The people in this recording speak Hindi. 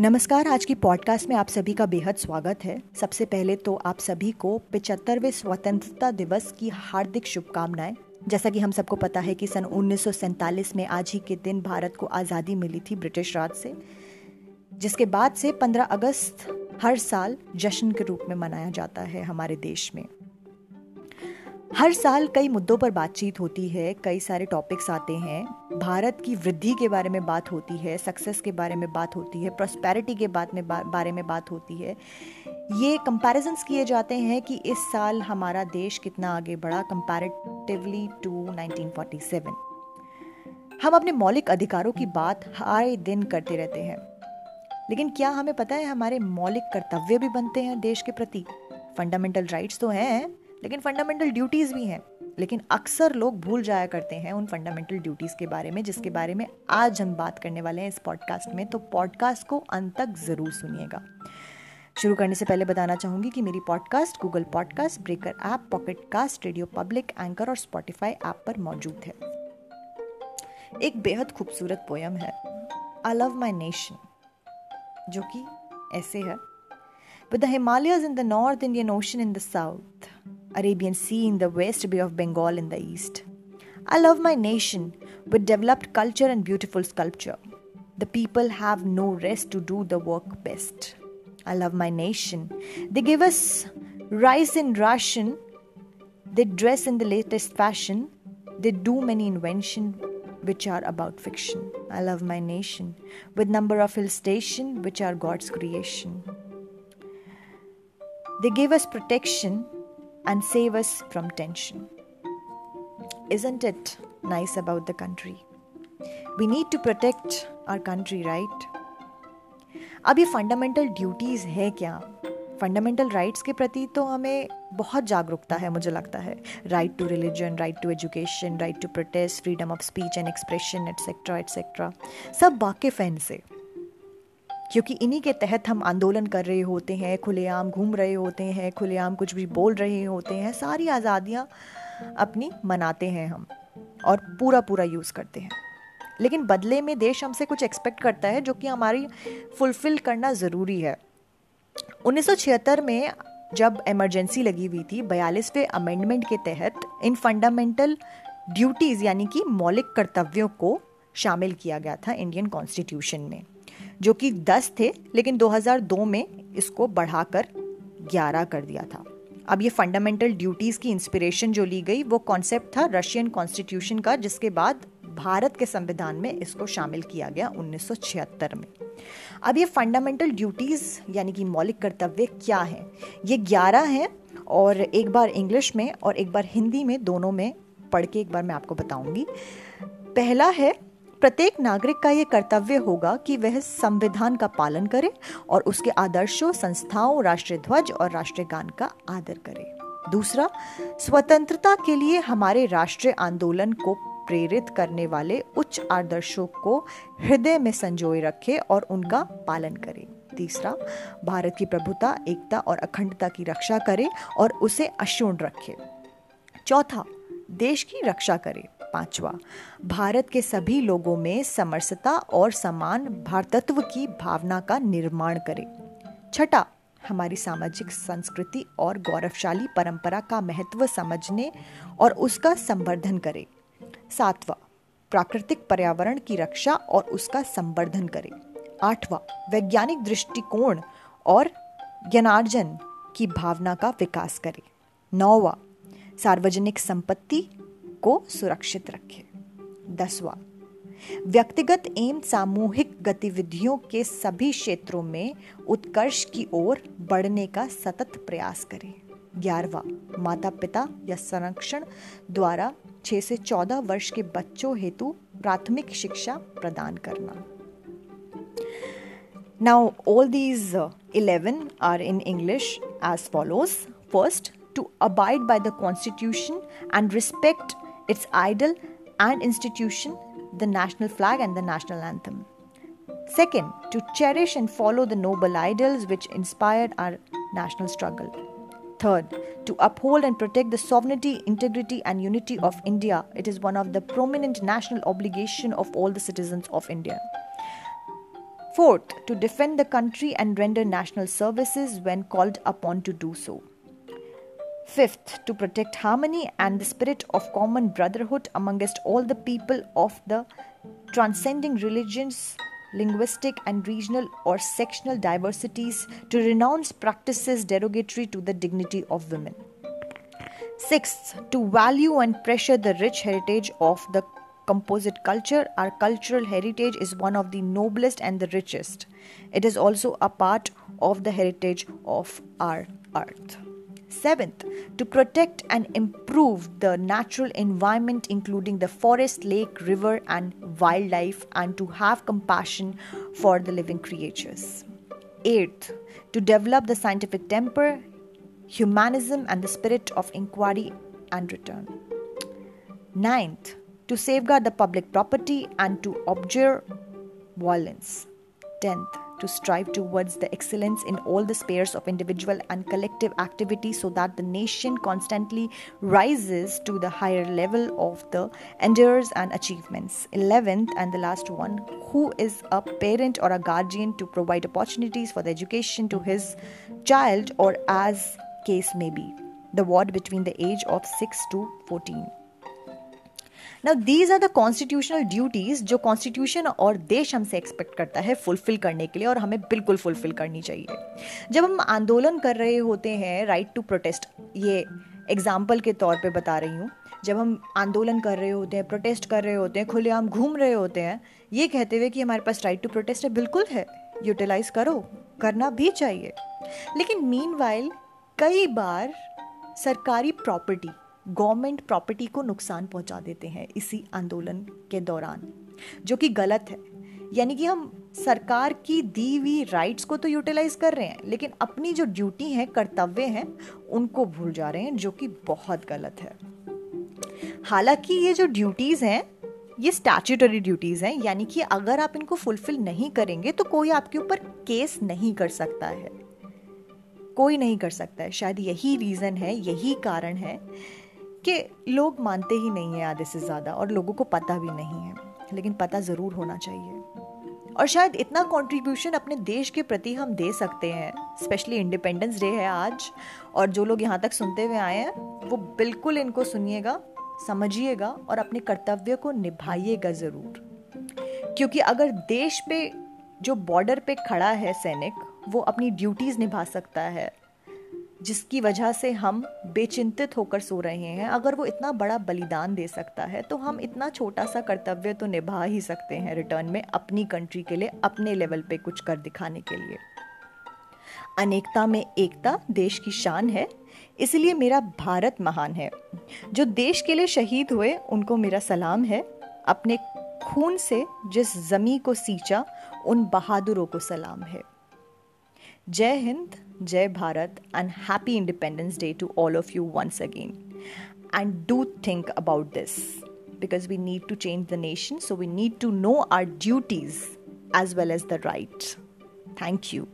नमस्कार, आज की पॉडकास्ट में आप सभी का बेहद स्वागत है। सबसे पहले तो आप सभी को पिचहत्तरवें स्वतंत्रता दिवस की हार्दिक शुभकामनाएँ। जैसा कि हम सबको पता है कि सन उन्नीस सौ सैंतालीस में आज ही के दिन भारत को आज़ादी मिली थी ब्रिटिश राज से, जिसके बाद से 15 अगस्त हर साल जश्न के रूप में मनाया जाता है हमारे देश में। हर साल कई मुद्दों पर बातचीत होती है, कई सारे टॉपिक्स आते हैं। भारत की वृद्धि के बारे में बात होती है सक्सेस के बारे में बात होती है प्रॉस्पेरिटी के बात में बारे में बात होती है। ये कंपैरिजंस किए जाते हैं कि इस साल हमारा देश कितना आगे बढ़ा कंपैरेटिवली टू 1947 हम अपने मौलिक अधिकारों की बात हर दिन करते रहते हैं। लेकिन क्या हमें पता है हमारे मौलिक कर्तव्य भी बनते हैं देश के प्रति? फंडामेंटल राइट्स तो हैं। लेकिन फंडामेंटल ड्यूटीज़ भी हैं। लेकिन अक्सर लोग भूल जाया करते हैं उन फंडामेंटल ड्यूटीज़ के बारे में, जिसके बारे में आज हम बात करने वाले हैं इस पॉडकास्ट में। तो पॉडकास्ट को अंत तक ज़रूर सुनिएगा। शुरू करने से पहले बताना चाहूँगी कि मेरी podcast Google podcast breaker app pocket cast radio public anchor और स्पॉटिफाई ऐप पर मौजूद है। एक बेहद खूबसूरत पोयम है आई लव माई नेशन जो कि ऐसे है। With the Himalayas in the north Indian ocean in the south Arabian Sea in the west, Bay of Bengal in the east. I love my nation with developed culture and beautiful sculpture. The people have no rest to do the work best. I love my nation. They give us rice in ration. They dress in the latest fashion. They do many inventions which are about fiction. I love my nation with number of hill station which are God's creation. They gave us protection and save us from tension. Isn't it nice about the country? We need to protect our country, right? अब ये फंडामेंटल ड्यूटीज़ है क्या फंडामेंटल राइट्स के प्रति तो हमें बहुत जागरूकता है मुझे लगता है right to religion right to education right to protest freedom of speech and expression etcetera etcetera सब वाकिफ़ हैं इनसे क्योंकि इन्हीं के तहत हम आंदोलन कर रहे होते हैं, खुलेआम घूम रहे होते हैं, खुलेआम कुछ भी बोल रहे होते हैं, सारी आज़ादियाँ अपनी मनाते हैं हम और पूरा पूरा यूज़ करते हैं। लेकिन बदले में देश हमसे कुछ एक्सपेक्ट करता है जो कि हमारी फुलफिल करना ज़रूरी है। 1976 में जब इमरजेंसी लगी हुई थी, बयालीसवें अमेंडमेंट के तहत इन फंडामेंटल ड्यूटीज़ यानी कि मौलिक कर्तव्यों को शामिल किया गया था इंडियन कॉन्स्टिट्यूशन में। जो कि 10 थे, लेकिन 2002 में इसको बढ़ाकर 11 कर दिया था। अब ये फंडामेंटल ड्यूटीज़ की इंस्पिरेशन जो ली गई, वो कॉन्सेप्ट था रशियन कॉन्स्टिट्यूशन का, जिसके बाद भारत के संविधान में इसको शामिल किया गया 1976 में। अब ये फंडामेंटल ड्यूटीज़ यानी कि मौलिक कर्तव्य क्या हैं? ये 11 हैं और एक बार इंग्लिश में और एक बार हिंदी में दोनों में पढ़ के एक बार मैं आपको बताऊँगी। पहला है प्रत्येक नागरिक का ये कर्तव्य होगा कि वह संविधान का पालन करे और उसके आदर्शों, संस्थाओं, राष्ट्रीय ध्वज और राष्ट्रीय गान का आदर करे। दूसरा, स्वतंत्रता के लिए हमारे राष्ट्रीय आंदोलन को प्रेरित करने वाले उच्च आदर्शों को हृदय में संजोए रखे और उनका पालन करे। तीसरा, भारत की प्रभुता, एकता और अखंडता की रक्षा करे और उसे अक्षुण रखे। चौथा, देश की रक्षा करे। पांचवा, भारत के सभी लोगों में समरसता और समान भारतत्व की भावना का निर्माण करे। छठा, हमारी सामाजिक संस्कृति और गौरवशाली परंपरा का महत्व समझने और उसका संवर्धन करे। सातवा, प्राकृतिक पर्यावरण की रक्षा और उसका संवर्धन करे। आठवां, वैज्ञानिक दृष्टिकोण और ज्ञानार्जन की भावना का विकास करे। नौवा, सार्वजनिक संपत्ति को सुरक्षित रखे। दसवा, व्यक्तिगत एवं सामूहिक गतिविधियों के सभी क्षेत्रों में उत्कर्ष की ओर बढ़ने का सतत प्रयास करें। ग्यारहवा माता पिता या संरक्षण द्वारा 6 से 14 वर्ष के बच्चों हेतु प्राथमिक शिक्षा प्रदान करना। Now all these eleven are in English as follows first to abide by the constitution and respect its idol and institution, the national flag and the national anthem. Second, to cherish and follow the noble idols which inspired our national struggle. Third, to uphold and protect the sovereignty, integrity, and unity of India. It is one of the prominent national obligation of all the citizens of India. Fourth, to defend the country and render national services when called upon to do so. Fifth, to protect harmony and the spirit of common brotherhood amongst all the people of the transcending religions, linguistic and regional or sectional diversities, to renounce practices derogatory to the dignity of women. Sixth, to value and pressure the rich heritage of the composite culture, our cultural heritage is one of the noblest and the richest. It is also a part of the heritage of our earth. Seventh, to protect and improve the natural environment, including the forest, lake, river, and wildlife, and to have compassion for the living creatures. Eighth, to develop the scientific temper, humanism, and the spirit of inquiry and return. Ninth, to safeguard the public property and to abjure violence. Tenth, to strive towards the excellence in all the spheres of individual and collective activity so that the nation constantly rises to the higher level of the endeavors and achievements. 11th and the last one, who is a parent or a guardian to provide opportunities for the education to his child or as case may be. The ward between the age of 6 to 14. Now these are the constitutional duties जो कॉन्स्टिट्यूशन और देश हमसे एक्सपेक्ट करता है फुलफिल करने के लिए और हमें बिल्कुल फुलफिल करनी चाहिए। जब हम आंदोलन कर रहे होते हैं राइट टू प्रोटेस्ट ये एग्ज़ाम्पल के तौर पे बता रही हूँ। जब हम आंदोलन कर रहे होते हैं प्रोटेस्ट कर रहे होते हैं, खुलेआम घूम रहे होते हैं, ये कहते हुए कि हमारे पास राइट टू प्रोटेस्ट है, बिल्कुल है। यूटिलाइज करो, करना भी चाहिए। लेकिन मीन कई बार सरकारी प्रॉपर्टी गवर्नमेंट प्रॉपर्टी को नुकसान पहुँचा देते हैं इसी आंदोलन के दौरान, जो कि गलत है। यानी कि हम सरकार की दी हुई राइट्स को तो यूटिलाइज कर रहे हैं, लेकिन अपनी जो ड्यूटी है, कर्तव्य हैं, उनको भूल जा रहे हैं, जो कि बहुत गलत है। हालाँकि ये जो ड्यूटीज़ हैं, ये स्टैच्यूटरी ड्यूटीज़ हैं, यानी कि अगर आप इनको फुलफिल नहीं करेंगे तो कोई आपके ऊपर केस नहीं कर सकता है। कोई नहीं कर सकता है। शायद यही रीज़न है, यही कारण है कि लोग मानते ही नहीं हैं आधे से ज़्यादा और लोगों को पता भी नहीं है, लेकिन पता ज़रूर होना चाहिए। और शायद इतना कंट्रीब्यूशन अपने देश के प्रति हम दे सकते हैं स्पेशली इंडिपेंडेंस डे है आज, और जो लोग यहाँ तक सुनते हुए आए हैं, वो बिल्कुल इनको सुनिएगा, समझिएगा और अपने कर्तव्य को निभाइएगा ज़रूर। क्योंकि अगर देश पे, जो बॉर्डर पे खड़ा है सैनिक, वो अपनी ड्यूटीज़ निभा सकता है जिसकी वजह से हम बेचिंतित होकर सो रहे हैं। अगर वो इतना बड़ा बलिदान दे सकता है तो हम इतना छोटा सा कर्तव्य तो निभा ही सकते हैं रिटर्न में अपनी कंट्री के लिए, अपने लेवल पे कुछ कर दिखाने के लिए। अनेकता में एकता देश की शान है, इसलिए मेरा भारत महान है। जो देश के लिए शहीद हुए, उनको मेरा सलाम है। अपने खून से जिस जमी को सींचा, उन बहादुरों को सलाम है। Jai Hind, Jai Bharat, and happy Independence Day to all of you once again. And do think about this because we need to change the nation, so we need to know our duties as well as the right. Thank you.